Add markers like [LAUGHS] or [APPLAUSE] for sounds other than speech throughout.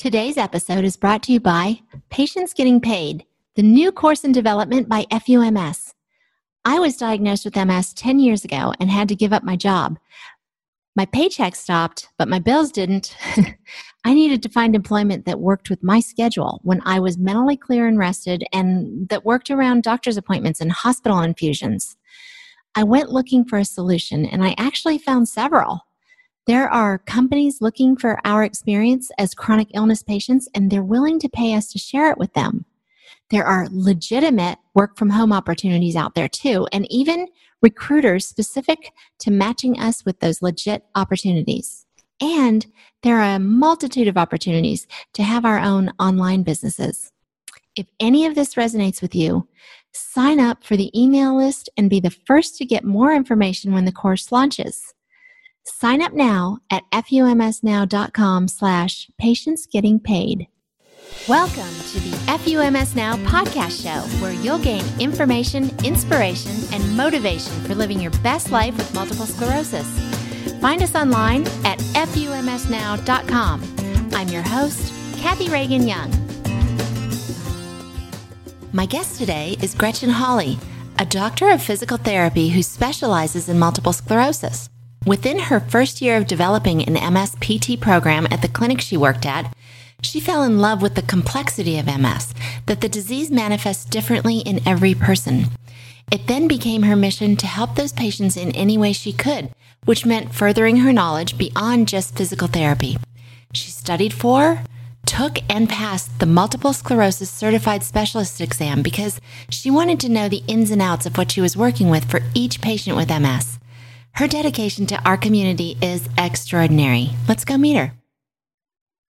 Today's episode is brought to you by Patients Getting Paid, the new course in development by FUMS. I was diagnosed with MS 10 years ago and had to give up my job. My paycheck stopped, but my bills didn't. [LAUGHS] I needed to find employment that worked with my schedule when I was mentally clear and rested and that worked around doctor's appointments and hospital infusions. I went looking for a solution and I actually found several. There are companies looking for our experience as chronic illness patients, and they're willing to pay us to share it with them. There are legitimate work from home opportunities out there too, and even recruiters specific to matching us with those legit opportunities. And there are a multitude of opportunities to have our own online businesses. If any of this resonates with you, sign up for the email list and be the first to get more information when the course launches. Sign up now at fumsnow.com slash patients getting paid. Welcome to the FUMS Now podcast show, where you'll gain information, inspiration, and motivation for living your best life with multiple sclerosis. Find us online at fumsnow.com. I'm your host, Kathy Reagan Young. My guest today is Gretchen Hawley, a doctor of physical therapy who specializes in multiple sclerosis. Within her first year of developing an MSPT program at the clinic she worked at, she fell in love with the complexity of MS, that the disease manifests differently in every person. It then became her mission to help those patients in any way she could, which meant furthering her knowledge beyond just physical therapy. She studied for, took, and passed the multiple sclerosis certified specialist exam because she wanted to know the ins and outs of what she was working with for each patient with MS. Her dedication to our community is extraordinary. Let's go meet her.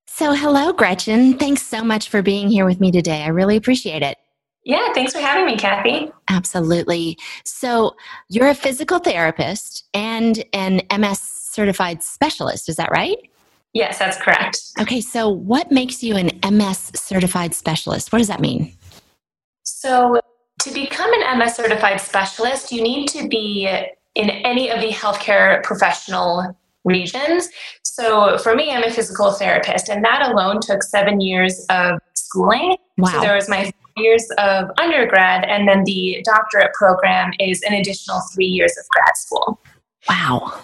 So, hello, Gretchen. Thanks so much for being here with me today. I really appreciate it. Yeah, thanks for having me, Kathy. Absolutely. So, you're a physical therapist and an MS certified specialist, is that right? Yes, that's correct. Okay, so what makes you an MS certified specialist? What does that mean? So, to become an MS certified specialist, you need to be in any of the healthcare professional regions. So for me, I'm a physical therapist, and that alone took seven years of schooling. Wow. So there was my years of undergrad, and then the doctorate program is an additional three years of grad school. Wow.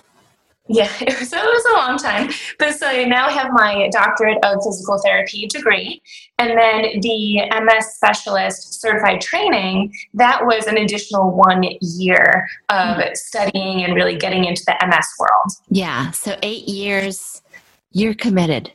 Yeah, [LAUGHS] it was, it was a long time. But so I now have my doctorate of physical therapy degree. And then the MS specialist certified training, that was an additional one year of mm-hmm. studying and really getting into the MS world. Yeah. So eight years, you're committed.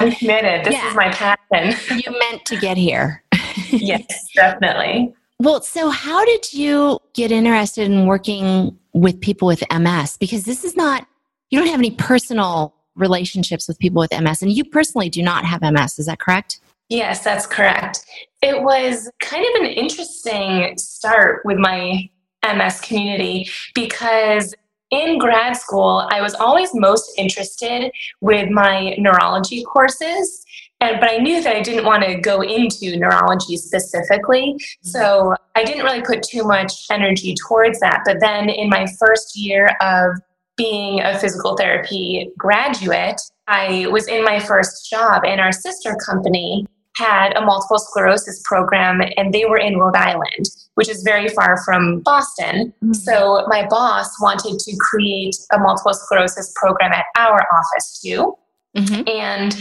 I'm committed. This yeah. is my passion. [LAUGHS] you meant to get here. [LAUGHS] yes, definitely. Well, so how did you get interested in working with people with MS? Because this is not, you don't have any personal relationships with people with MS, and you personally do not have MS. Is that correct? Yes, that's correct. It was kind of an interesting start with my MS community because in grad school, I was always most interested with my neurology courses. And, but I knew that I didn't want to go into neurology specifically. Mm-hmm. So I didn't really put too much energy towards that. But then in my first year of being a physical therapy graduate, I was in my first job, and our sister company had a multiple sclerosis program, and they were in Rhode Island, which is very far from Boston. Mm-hmm. So my boss wanted to create a multiple sclerosis program at our office too. Mm-hmm. And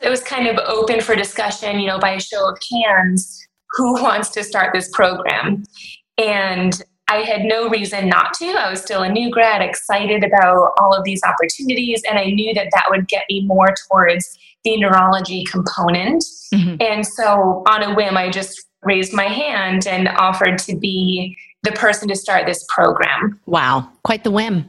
it was kind of open for discussion, you know, by a show of hands, who [LAUGHS] wants to start this program? And I had no reason not to. I was still a new grad, excited about all of these opportunities, and I knew that that would get me more towards the neurology component. Mm-hmm. And so, on a whim, I just raised my hand and offered to be the person to start this program. Wow, quite the whim.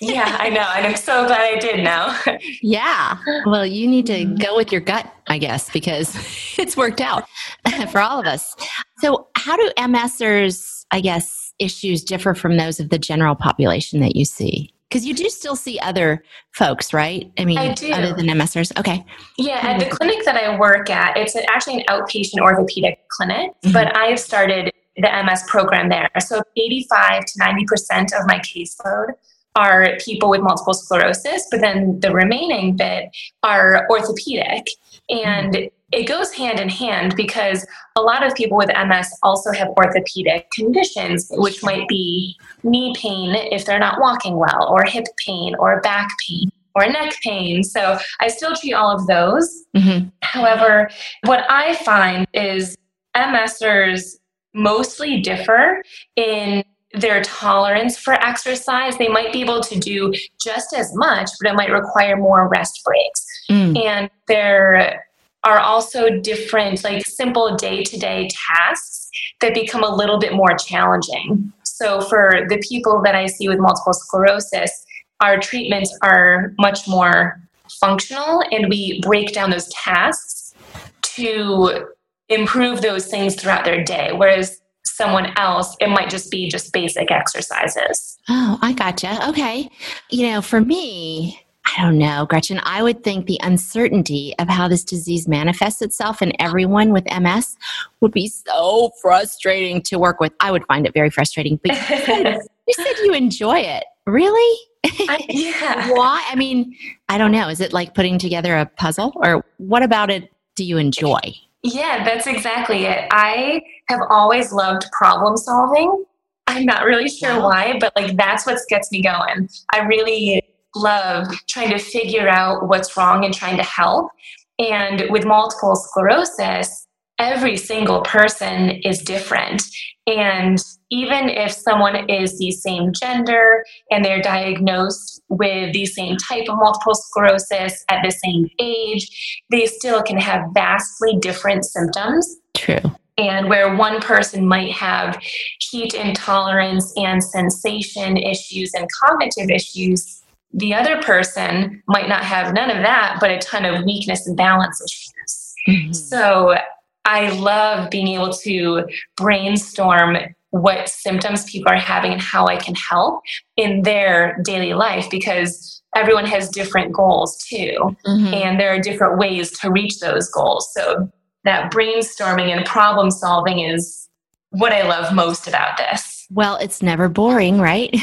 yeah, I know. And I'm so glad I did now. [LAUGHS] yeah. Well, you need to go with your gut, I guess, because [LAUGHS] it's worked out [LAUGHS] for all of us. So, how do MSers, I guess, issues differ from those of the general population that you see? Because you do still see other folks, right? I mean, I other than MSers. Okay. Yeah, at the clinic that I work at, it's actually an outpatient orthopedic clinic, mm-hmm. but I've started the MS program there. So 85 to 90% of my caseload are people with multiple sclerosis, but then the remaining bit are orthopedic. And it goes hand in hand because a lot of people with MS also have orthopedic conditions, which might be knee pain if they're not walking well, or hip pain, or back pain, or neck pain. So I still treat all of those. Mm-hmm. However, what I find is MSers mostly differ in their tolerance for exercise. They might be able to do just as much, but it might require more rest breaks. Mm. And there are also different, like simple day to day tasks that become a little bit more challenging. So, for the people that I see with multiple sclerosis, our treatments are much more functional and we break down those tasks to improve those things throughout their day. Whereas someone else, it might just be just basic exercises. Oh, I gotcha. Okay. You know, for me, I don't know, Gretchen. I would think the uncertainty of how this disease manifests itself in everyone with MS would be so frustrating to work with. I would find it very frustrating. But you said [LAUGHS] you, said you enjoy it. Really? I, [LAUGHS] yeah. Why? I mean, I don't know. Is it like putting together a puzzle or what about it do you enjoy? Yeah, that's exactly it. I have always loved problem solving. I'm not really sure uh-huh. why, but like that's what gets me going. I really love trying to figure out what's wrong and trying to help. And with multiple sclerosis, every single person is different. And even if someone is the same gender and they're diagnosed with the same type of multiple sclerosis at the same age, they still can have vastly different symptoms. True. And where one person might have heat intolerance and sensation issues and cognitive issues, the other person might not have none of that, but a ton of weakness and balance issues. Mm-hmm. So I love being able to brainstorm what symptoms people are having and how I can help in their daily life because everyone has different goals too. Mm-hmm. And there are different ways to reach those goals. So that brainstorming and problem solving is what I love most about this. Well, it's never boring, right?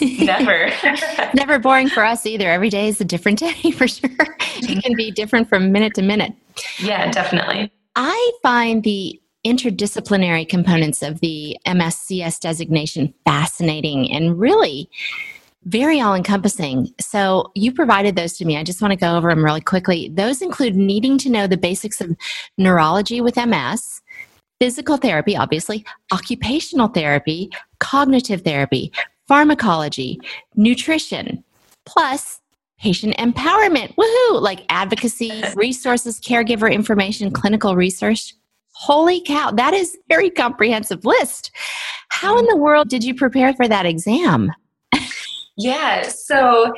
Never. [LAUGHS] [LAUGHS] never boring for us either. Every day is a different [LAUGHS] day for sure. It can be different from minute to minute. Yeah, definitely. I find the interdisciplinary components of the MSCS designation fascinating and really very all encompassing. So, you provided those to me. I just want to go over them really quickly. Those include needing to know the basics of neurology with MS, physical therapy, obviously, occupational therapy, cognitive therapy, pharmacology, nutrition, plus patient empowerment. Woohoo! Like advocacy, resources, caregiver information, clinical research. Holy cow, that is a very comprehensive list. How in mm. the world did you prepare for that exam? yeah, so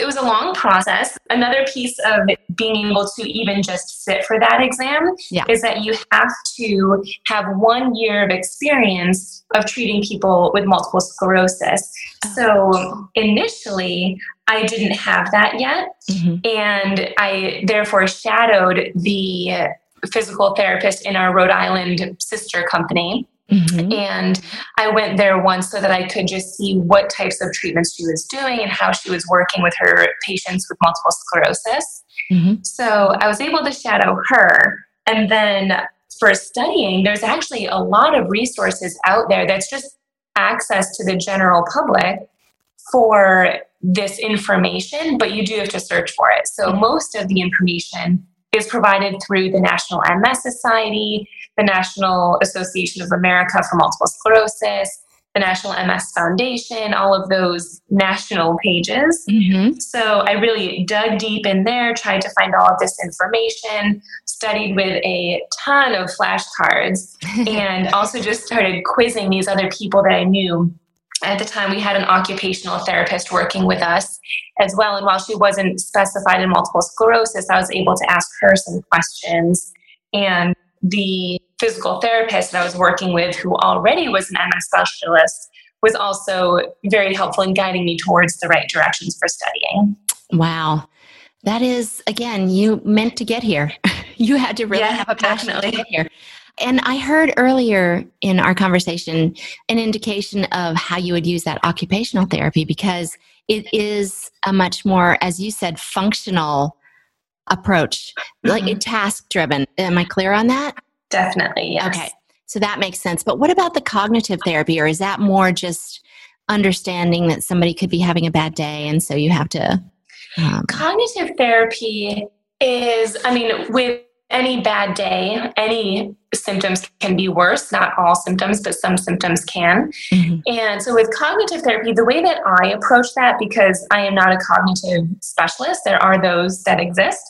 it was a long process. Another piece of being able to even just sit for that exam yeah. is that you have to have one year of experience of treating people with multiple sclerosis. Oh. So initially, I didn't have that yet. Mm-hmm. And I therefore shadowed the physical therapist in our Rhode Island sister company. Mm-hmm. And I went there once so that I could just see what types of treatments she was doing and how she was working with her patients with multiple sclerosis. Mm-hmm. So I was able to shadow her. And then for studying, there's actually a lot of resources out there that's just access to the general public for this information, but you do have to search for it. So most of the information is provided through the National MS Society, the National Association of America for Multiple Sclerosis, the National MS Foundation, all of those national pages. Mm-hmm. So I really dug deep in there, tried to find all of this information, studied with a ton of flashcards, [LAUGHS] and also just started quizzing these other people that I knew at the time we had an occupational therapist working with us as well and while she wasn't specified in multiple sclerosis i was able to ask her some questions and the physical therapist that i was working with who already was an ms specialist was also very helpful in guiding me towards the right directions for studying wow that is again you meant to get here [LAUGHS] you had to really yeah, have a passion to get here and I heard earlier in our conversation an indication of how you would use that occupational therapy because it is a much more, as you said, functional approach, like Mhm. task driven. Am I clear on that? Definitely, yes. Okay. So that makes sense. But what about the cognitive therapy, or is that more just understanding that somebody could be having a bad day and so you have to? Um, Cognitive therapy is, I mean, with any bad day, any symptoms can be worse. Not all symptoms, but some symptoms can. mhm. And so, with cognitive therapy, the way that I approach that, because I am not a cognitive specialist, there are those that exist.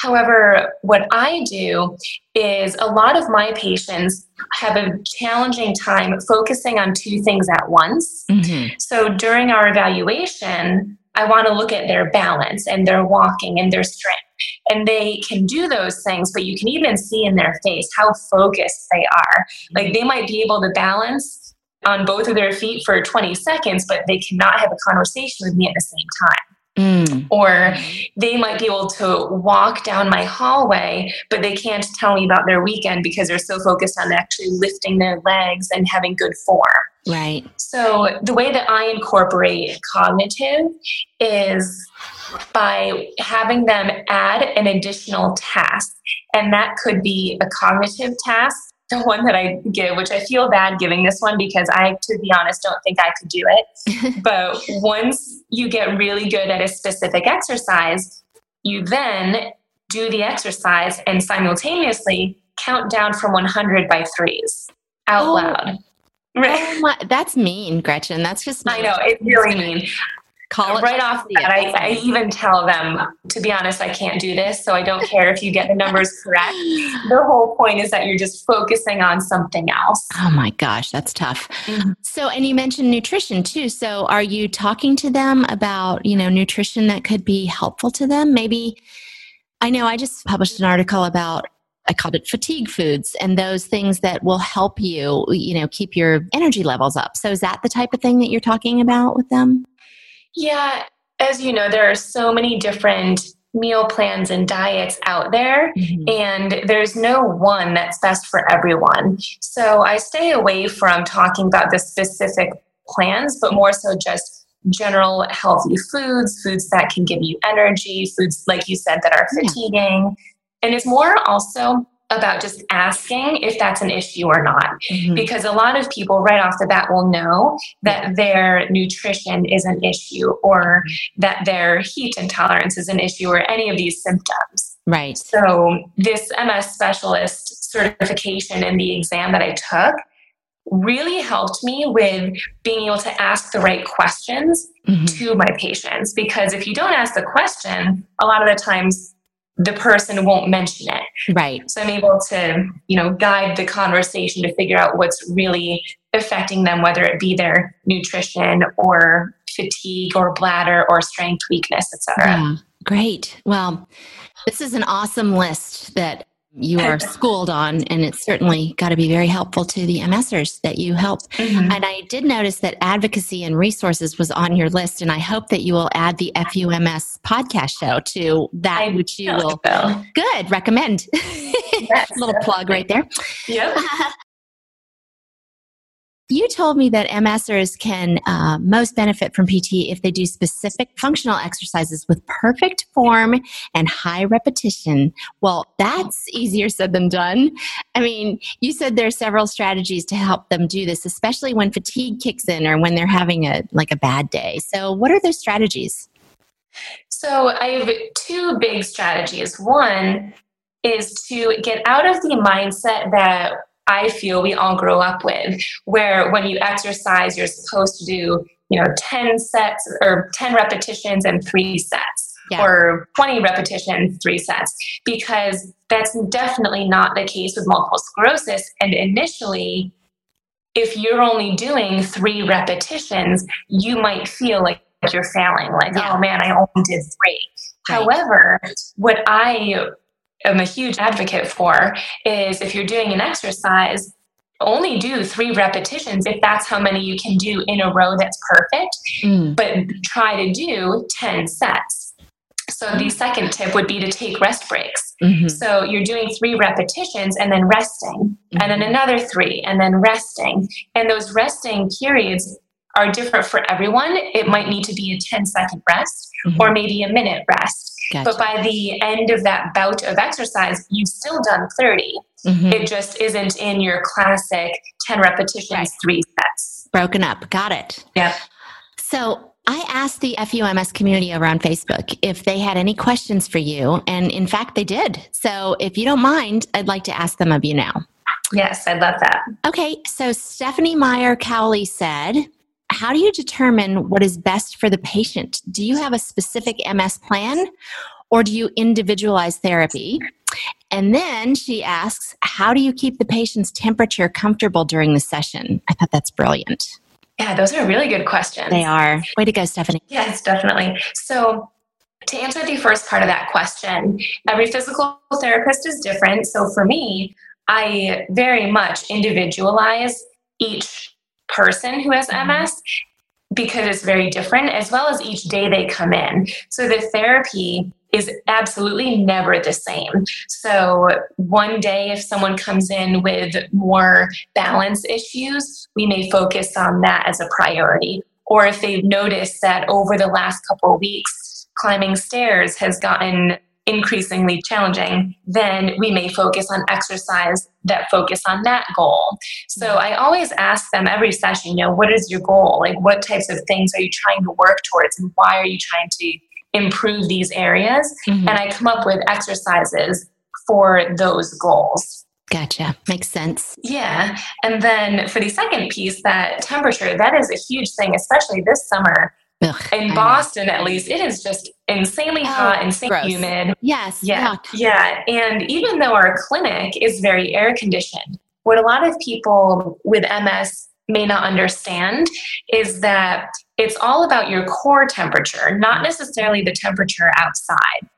However, what I do is a lot of my patients have a challenging time focusing on two things at once. Mhm. So, during our evaluation, I want to look at their balance and their walking and their strength. And they can do those things, but you can even see in their face how focused they are. Like mm-hmm. they might be able to balance on both of their feet for 20 seconds, but they cannot have a conversation with me at the same time. Mm. Or they might be able to walk down my hallway, but they can't tell me about their weekend because they're so focused on actually lifting their legs and having good form. Right. So, the way that I incorporate cognitive is by having them add an additional task. And that could be a cognitive task, the one that I give, which I feel bad giving this one because I, to be honest, don't think I could do it. [LAUGHS] but once you get really good at a specific exercise, you then do the exercise and simultaneously count down from 100 by threes out Oh. loud. [LAUGHS] Oh my, that's mean, Gretchen. That's just I know, it's really mean. Call right off the bat, I, I even tell them, to be honest, I can't do this, so I don't care if you get the numbers correct. [GASPS] The whole point is that you're just focusing on something else. Oh my gosh, that's tough. Mhm. So, and you mentioned nutrition too. So, are you talking to them about, you know, nutrition that could be helpful to them? Maybe, I know I just published an article about, I called it fatigue foods and those things that will help you, you know, keep your energy levels up. So, is that the type of thing that you're talking about with them? Yeah, as you know, there are so many different meal plans and diets out there. Mm-hmm. and there's no one that's best for everyone. So I stay away from talking about the specific plans, but more so just general healthy foods, foods that can give you energy, foods like you said that are Yeah. fatiguing. And it's more also about just asking if that's an issue or not Mhm. because a lot of people right off the bat will know that their nutrition is an issue or that their heat intolerance is an issue or any of these symptoms. Right. So, this MS specialist certification and the exam that I took really helped me with being able to ask the right questions Mhm. to my patients because if you don't ask the question, a lot of the times the person won't mention it. Right. So I'm able to, you know, guide the conversation to figure out what's really affecting them, whether it be their nutrition or fatigue or bladder or strength weakness, etc. Yeah. Great. Well, this is an awesome list that you are [LAUGHS] schooled on, and it's certainly got to be very helpful to the MSers that you help. Mhm. And I did notice that advocacy and resources was on your list, and I hope that you will add the FUMS podcast show to that, I which you will. So, Good, recommend. [LAUGHS] Yes. Little plug right there. yep. [LAUGHS] You told me that MSers can uh, most benefit from PT if they do specific functional exercises with perfect form and high repetition. Well, that's easier said than done. I mean, you said there are several strategies to help them do this, especially when fatigue kicks in or when they're having a like a bad day. So, what are those strategies? So I have two big strategies. One is to get out of the mindset that I feel we all grow up with, where when you exercise, you're supposed to do, you know, 10 sets or 10 repetitions and three sets. Yeah. Or 20 repetitions, three sets, because that's definitely not the case with multiple sclerosis. And initially, if you're only doing three repetitions, you might feel like you're failing, like, Yeah. oh man, I only did three. Right. However, what I am a huge advocate for is if you're doing an exercise, only do three repetitions if that's how many you can do in a row that's perfect, Mm, but try to do 10 sets. So the second tip would be to take rest breaks. mhm, So you're doing three repetitions and then resting, and then mhm. another three, and then resting. And those resting periods are different for everyone. It might need to be a 10 second rest Mhm. or maybe a minute rest. Gotcha. But by the end of that bout of exercise, you've still done 30. Mm-hmm. It just isn't in your classic 10 repetitions, right. three sets. Broken up. Got it. Yeah. So I asked the FUMS community over on Facebook if they had any questions for you. And in fact, they did. So if you don't mind, I'd like to ask them of you now. Yes, I'd love that. Okay. So Stephanie Meyer Cowley said, how do you determine what is best for the patient? Do you have a specific MS plan or do you individualize therapy? And then she asks, How do you keep the patient's temperature comfortable during the session? I thought that's brilliant. Yeah, those are really good questions. They are. Way to go, Stephanie. Yes, definitely. So, to answer the first part of that question, every physical therapist is different. So, for me, I very much individualize each person who has MS mm-hmm. because it's very different, as well as each day they come in. So the therapy is absolutely never the same. So, one day, if someone comes in with more balance issues, we may focus on that as a priority. Or if they've noticed that over the last couple of weeks, climbing stairs has gotten increasingly challenging, then we may focus on exercise that focus on that goal. So mm-hmm. I always ask them every session, you know, what is your goal? Like what types of things are you trying to work towards and why are you trying to improve these areas? Mm-hmm. And I come up with exercises for those goals. Gotcha. Makes sense. Yeah. And then for the second piece, that temperature, that is a huge thing, especially this summer Ugh, in Boston, at least, it is just insanely oh, hot, insanely gross. humid. Yes. Yeah. Yuck. Yeah. And even though our clinic is very air conditioned, what a lot of people with MS may not understand is that it's all about your core temperature, not necessarily the temperature outside.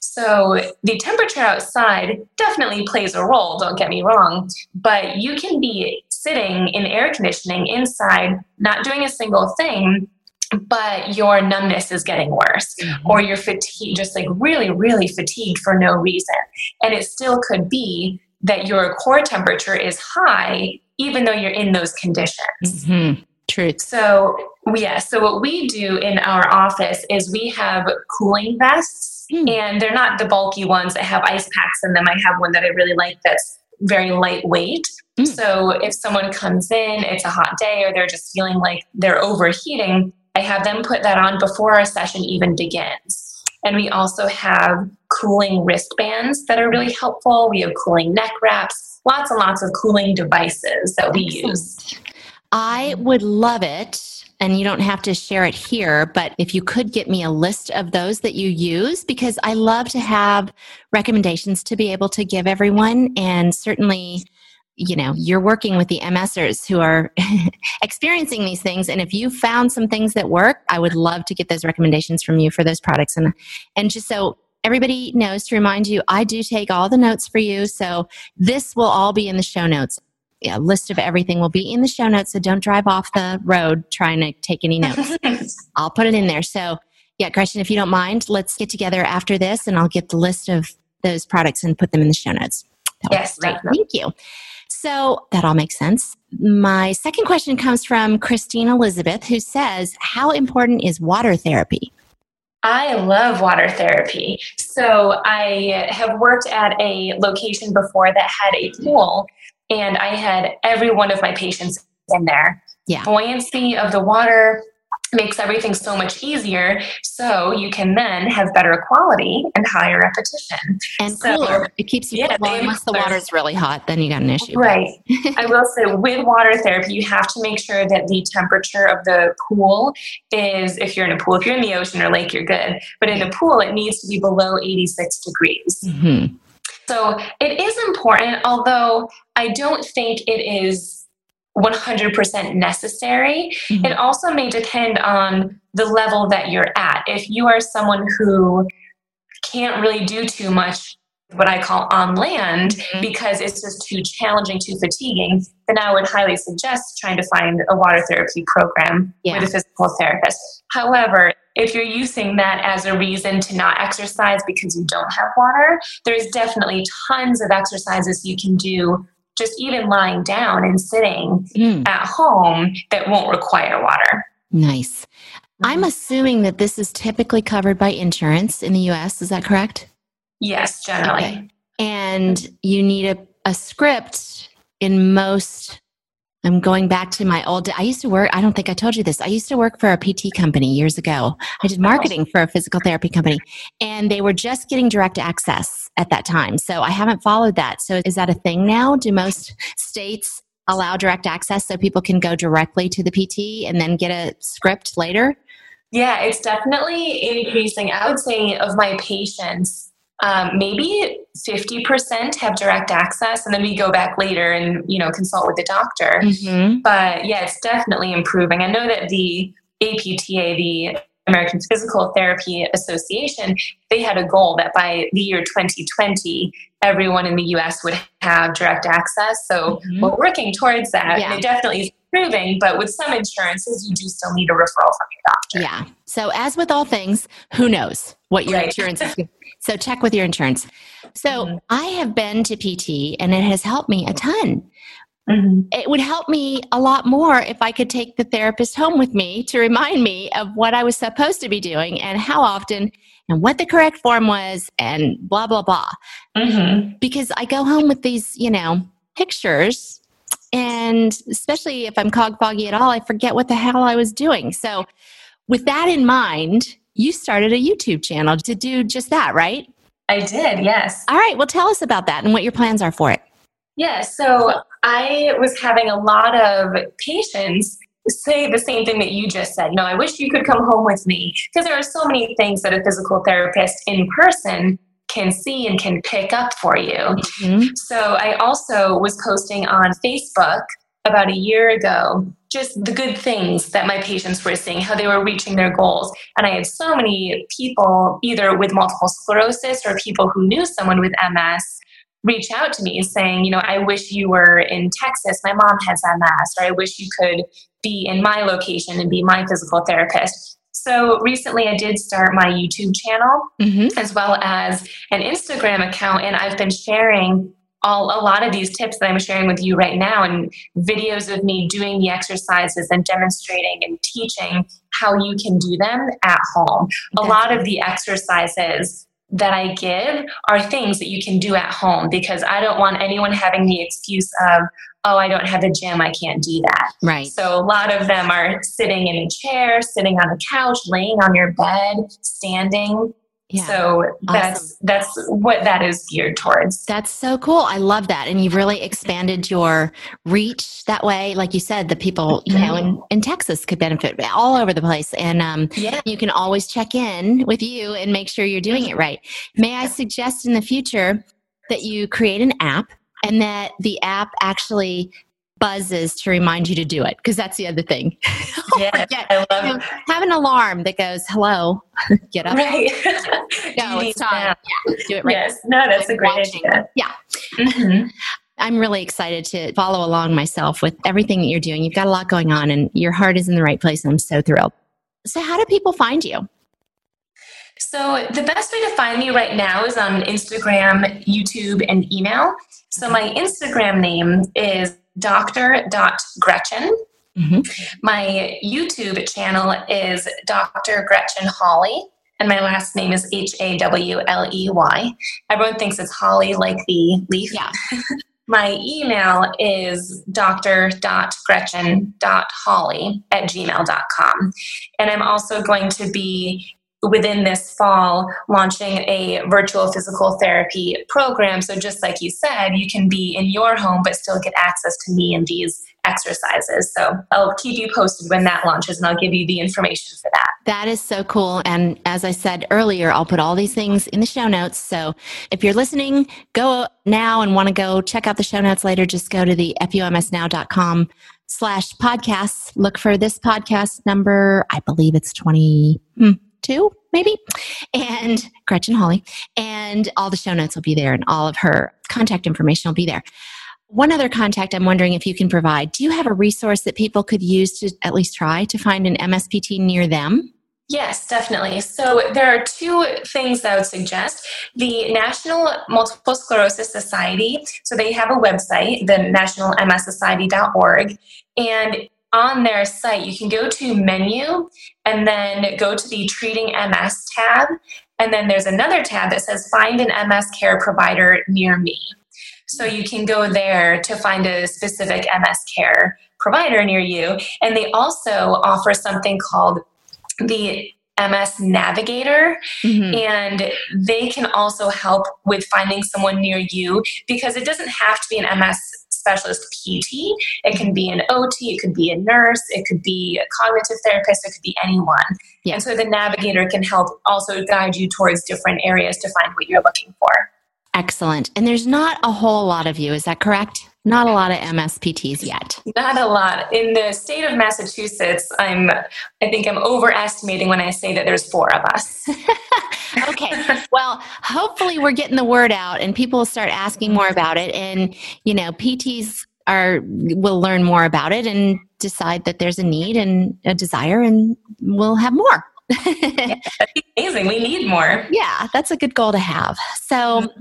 So the temperature outside definitely plays a role, don't get me wrong, but you can be sitting in air conditioning inside, not doing a single thing, but your numbness is getting worse mm-hmm. or you're fatigued just like really really fatigued for no reason and it still could be that your core temperature is high even though you're in those conditions mm-hmm. True. So, yeah, so what we do in our office is we have cooling vests, mm. and they're not the bulky ones that have ice packs in them. I have one that I really like that's very lightweight. Mm. So, if someone comes in, it's a hot day, or they're just feeling like they're overheating, I have them put that on before our session even begins. And we also have cooling wristbands that are really helpful. We have cooling neck wraps, lots and lots of cooling devices that we Excellent. use. I would love it. And you don't have to share it here, but if you could get me a list of those that you use, because I love to have recommendations to be able to give everyone. And certainly, you know you're working with the msers who are [LAUGHS] experiencing these things and if you found some things that work i would love to get those recommendations from you for those products. And and just so everybody knows to remind you i do take all the notes for you so this will all be in the show notes. A list of everything will be in the show notes so don't drive off the road trying to take any notes. [LAUGHS] I'll put it in there. So yeah Gretchen if you don't mind let's get together after this and i'll get the list of those products and put them in the show notes. Yes great. thank you so that all makes sense. My second question comes from Christine Elizabeth, who says, How important is water therapy? I love water therapy. So I have worked at a location before that had a pool, and I had every one of my patients in there. Yeah. Buoyancy of the water, makes everything so much easier so you can then have better quality and higher repetition. And so, cooler. It keeps you yeah, cool. unless the water is really hot then you got an issue. Right. I will say with water therapy you have to make sure that the temperature of the pool is if you're in a pool if you're in the ocean or lake you're good. But in a pool it needs to be below 86 degrees. Mm-hmm. so it is important although i don't think it is 100% necessary. Mm-hmm. It also may depend on the level that you're at. If you are someone who can't really do too much what I call on land mm-hmm. because it's just too challenging, too fatiguing, then I would highly suggest trying to find a water therapy program yeah. with a physical therapist. However, if you're using that as a reason to not exercise because you don't have water, there's definitely tons of exercises you can do just even lying down and sitting mm. at home that won't require water. Nice. I'm assuming that this is typically covered by insurance in the US. Is that correct? Yes, generally. Okay. And you need a, a script in most I'm going back to my old. I used to work. I don't think I told you this. I used to work for a PT company years ago. I did marketing for a physical therapy company, and they were just getting direct access at that time. So I haven't followed that. So is that a thing now? Do most states allow direct access so people can go directly to the PT and then get a script later? Yeah, it's definitely increasing. I would say of my patients, um, maybe 50% have direct access and then we go back later and you know consult with the doctor mm-hmm. but yeah it's definitely improving i know that the apta the american physical therapy association they had a goal that by the year 2020 everyone in the us would have direct access so mm-hmm. we're working towards that yeah. and it definitely is improving but with some insurances you do still need a referral from your doctor yeah so as with all things who knows what your right. insurance is so check with your insurance. So mm-hmm. I have been to PT and it has helped me a ton. Mm-hmm. It would help me a lot more if I could take the therapist home with me to remind me of what I was supposed to be doing and how often and what the correct form was and blah, blah, blah. Mm-hmm. Because I go home with these, you know, pictures and especially if I'm cog foggy at all, I forget what the hell I was doing. So, with that in mind, you started a YouTube channel to do just that, right? I did, yes. All right, well, tell us about that and what your plans are for it. Yeah, so I was having a lot of patients say the same thing that you just said. No, I wish you could come home with me because there are so many things that a physical therapist in person can see and can pick up for you. Mm-hmm. So I also was posting on Facebook about a year ago just the good things that my patients were seeing, how they were reaching their goals. And I had so many people, either with multiple sclerosis or people who knew someone with MS, reach out to me saying, you know, I wish you were in Texas. My mom has MS, or I wish you could be in my location and be my physical therapist. So recently, I did start my YouTube channel mm-hmm. as well as an Instagram account, and I've been sharing all a lot of these tips that I'm sharing with you right now and videos of me doing the exercises and demonstrating and teaching how you can do them at home. A lot of the exercises that I give are things that you can do at home because I don't want anyone having the excuse of, oh, I don't have a gym, I can't do that. Right. So a lot of them are sitting in a chair, sitting on a couch, laying on your bed, standing. Yeah. So that's awesome. that's what that is geared towards. That's so cool. I love that. And you've really expanded your reach that way. Like you said, the people, you know, in, in Texas could benefit all over the place. And um, yeah. you can always check in with you and make sure you're doing it right. May I suggest in the future that you create an app and that the app actually buzzes to remind you to do it because that's the other thing. [LAUGHS] [LAUGHS] Yeah, I love you know, have an alarm that goes, "Hello, [LAUGHS] get up." Right. [LAUGHS] no, it's time. Yeah, do it right. Yes, no, that's a great watching. idea. Yeah. Mm-hmm. I'm really excited to follow along myself with everything that you're doing. You've got a lot going on, and your heart is in the right place, and I'm so thrilled. So, how do people find you? So, the best way to find me right now is on Instagram, YouTube, and email. So, my Instagram name is dr.gretchen. Mm-hmm. My YouTube channel is Dr. Gretchen Hawley, and my last name is H A W L E Y. Everyone thinks it's Holly like the leaf. Yeah. [LAUGHS] my email is dr.gretchen.hawley at gmail.com. And I'm also going to be within this fall launching a virtual physical therapy program. So, just like you said, you can be in your home but still get access to me and these exercises. So, I'll keep you posted when that launches and I'll give you the information for that. That is so cool. And as I said earlier, I'll put all these things in the show notes. So, if you're listening, go now and want to go check out the show notes later, just go to the fumsnow.com slash podcasts. Look for this podcast number. I believe it's 20. Hmm, two, maybe, and Gretchen Hawley. And all the show notes will be there and all of her contact information will be there. One other contact I'm wondering if you can provide. Do you have a resource that people could use to at least try to find an MSPT near them? Yes, definitely. So there are two things I would suggest. The National Multiple Sclerosis Society, so they have a website, the nationalmssociety.org, and on their site, you can go to menu and then go to the treating MS tab. And then there's another tab that says find an MS care provider near me. So you can go there to find a specific MS care provider near you. And they also offer something called the MS Navigator, mm-hmm. and they can also help with finding someone near you because it doesn't have to be an MS specialist PT. It can be an OT, it could be a nurse, it could be a cognitive therapist, it could be anyone. Yeah. And so the navigator can help also guide you towards different areas to find what you're looking for. Excellent. And there's not a whole lot of you, is that correct? Not a lot of MSPTs yet. Not a lot. In the state of Massachusetts, I'm I think I'm overestimating when I say that there's four of us. [LAUGHS] [LAUGHS] okay. Well, hopefully we're getting the word out and people will start asking more about it and you know, PTs are will learn more about it and decide that there's a need and a desire and we'll have more. Yeah, [LAUGHS] amazing. We need more. Yeah, that's a good goal to have. So mm-hmm.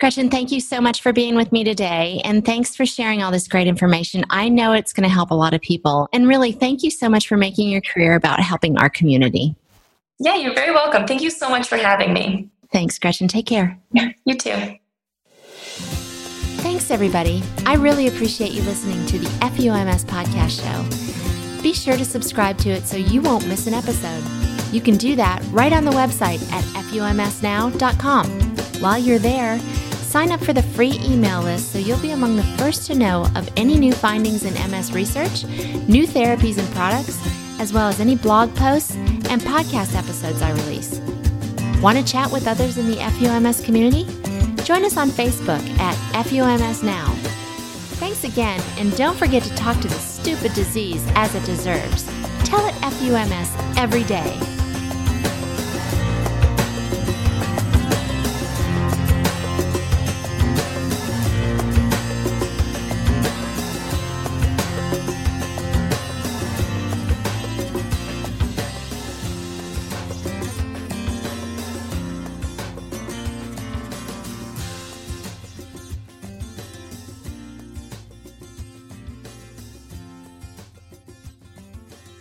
Gretchen, thank you so much for being with me today. And thanks for sharing all this great information. I know it's going to help a lot of people. And really, thank you so much for making your career about helping our community. Yeah, you're very welcome. Thank you so much for having me. Thanks, Gretchen. Take care. [LAUGHS] You too. Thanks, everybody. I really appreciate you listening to the FUMS podcast show. Be sure to subscribe to it so you won't miss an episode. You can do that right on the website at fumsnow.com. While you're there, Sign up for the free email list so you'll be among the first to know of any new findings in MS research, new therapies and products, as well as any blog posts and podcast episodes I release. Want to chat with others in the FUMS community? Join us on Facebook at FUMS Now. Thanks again, and don't forget to talk to the stupid disease as it deserves. Tell it FUMS every day.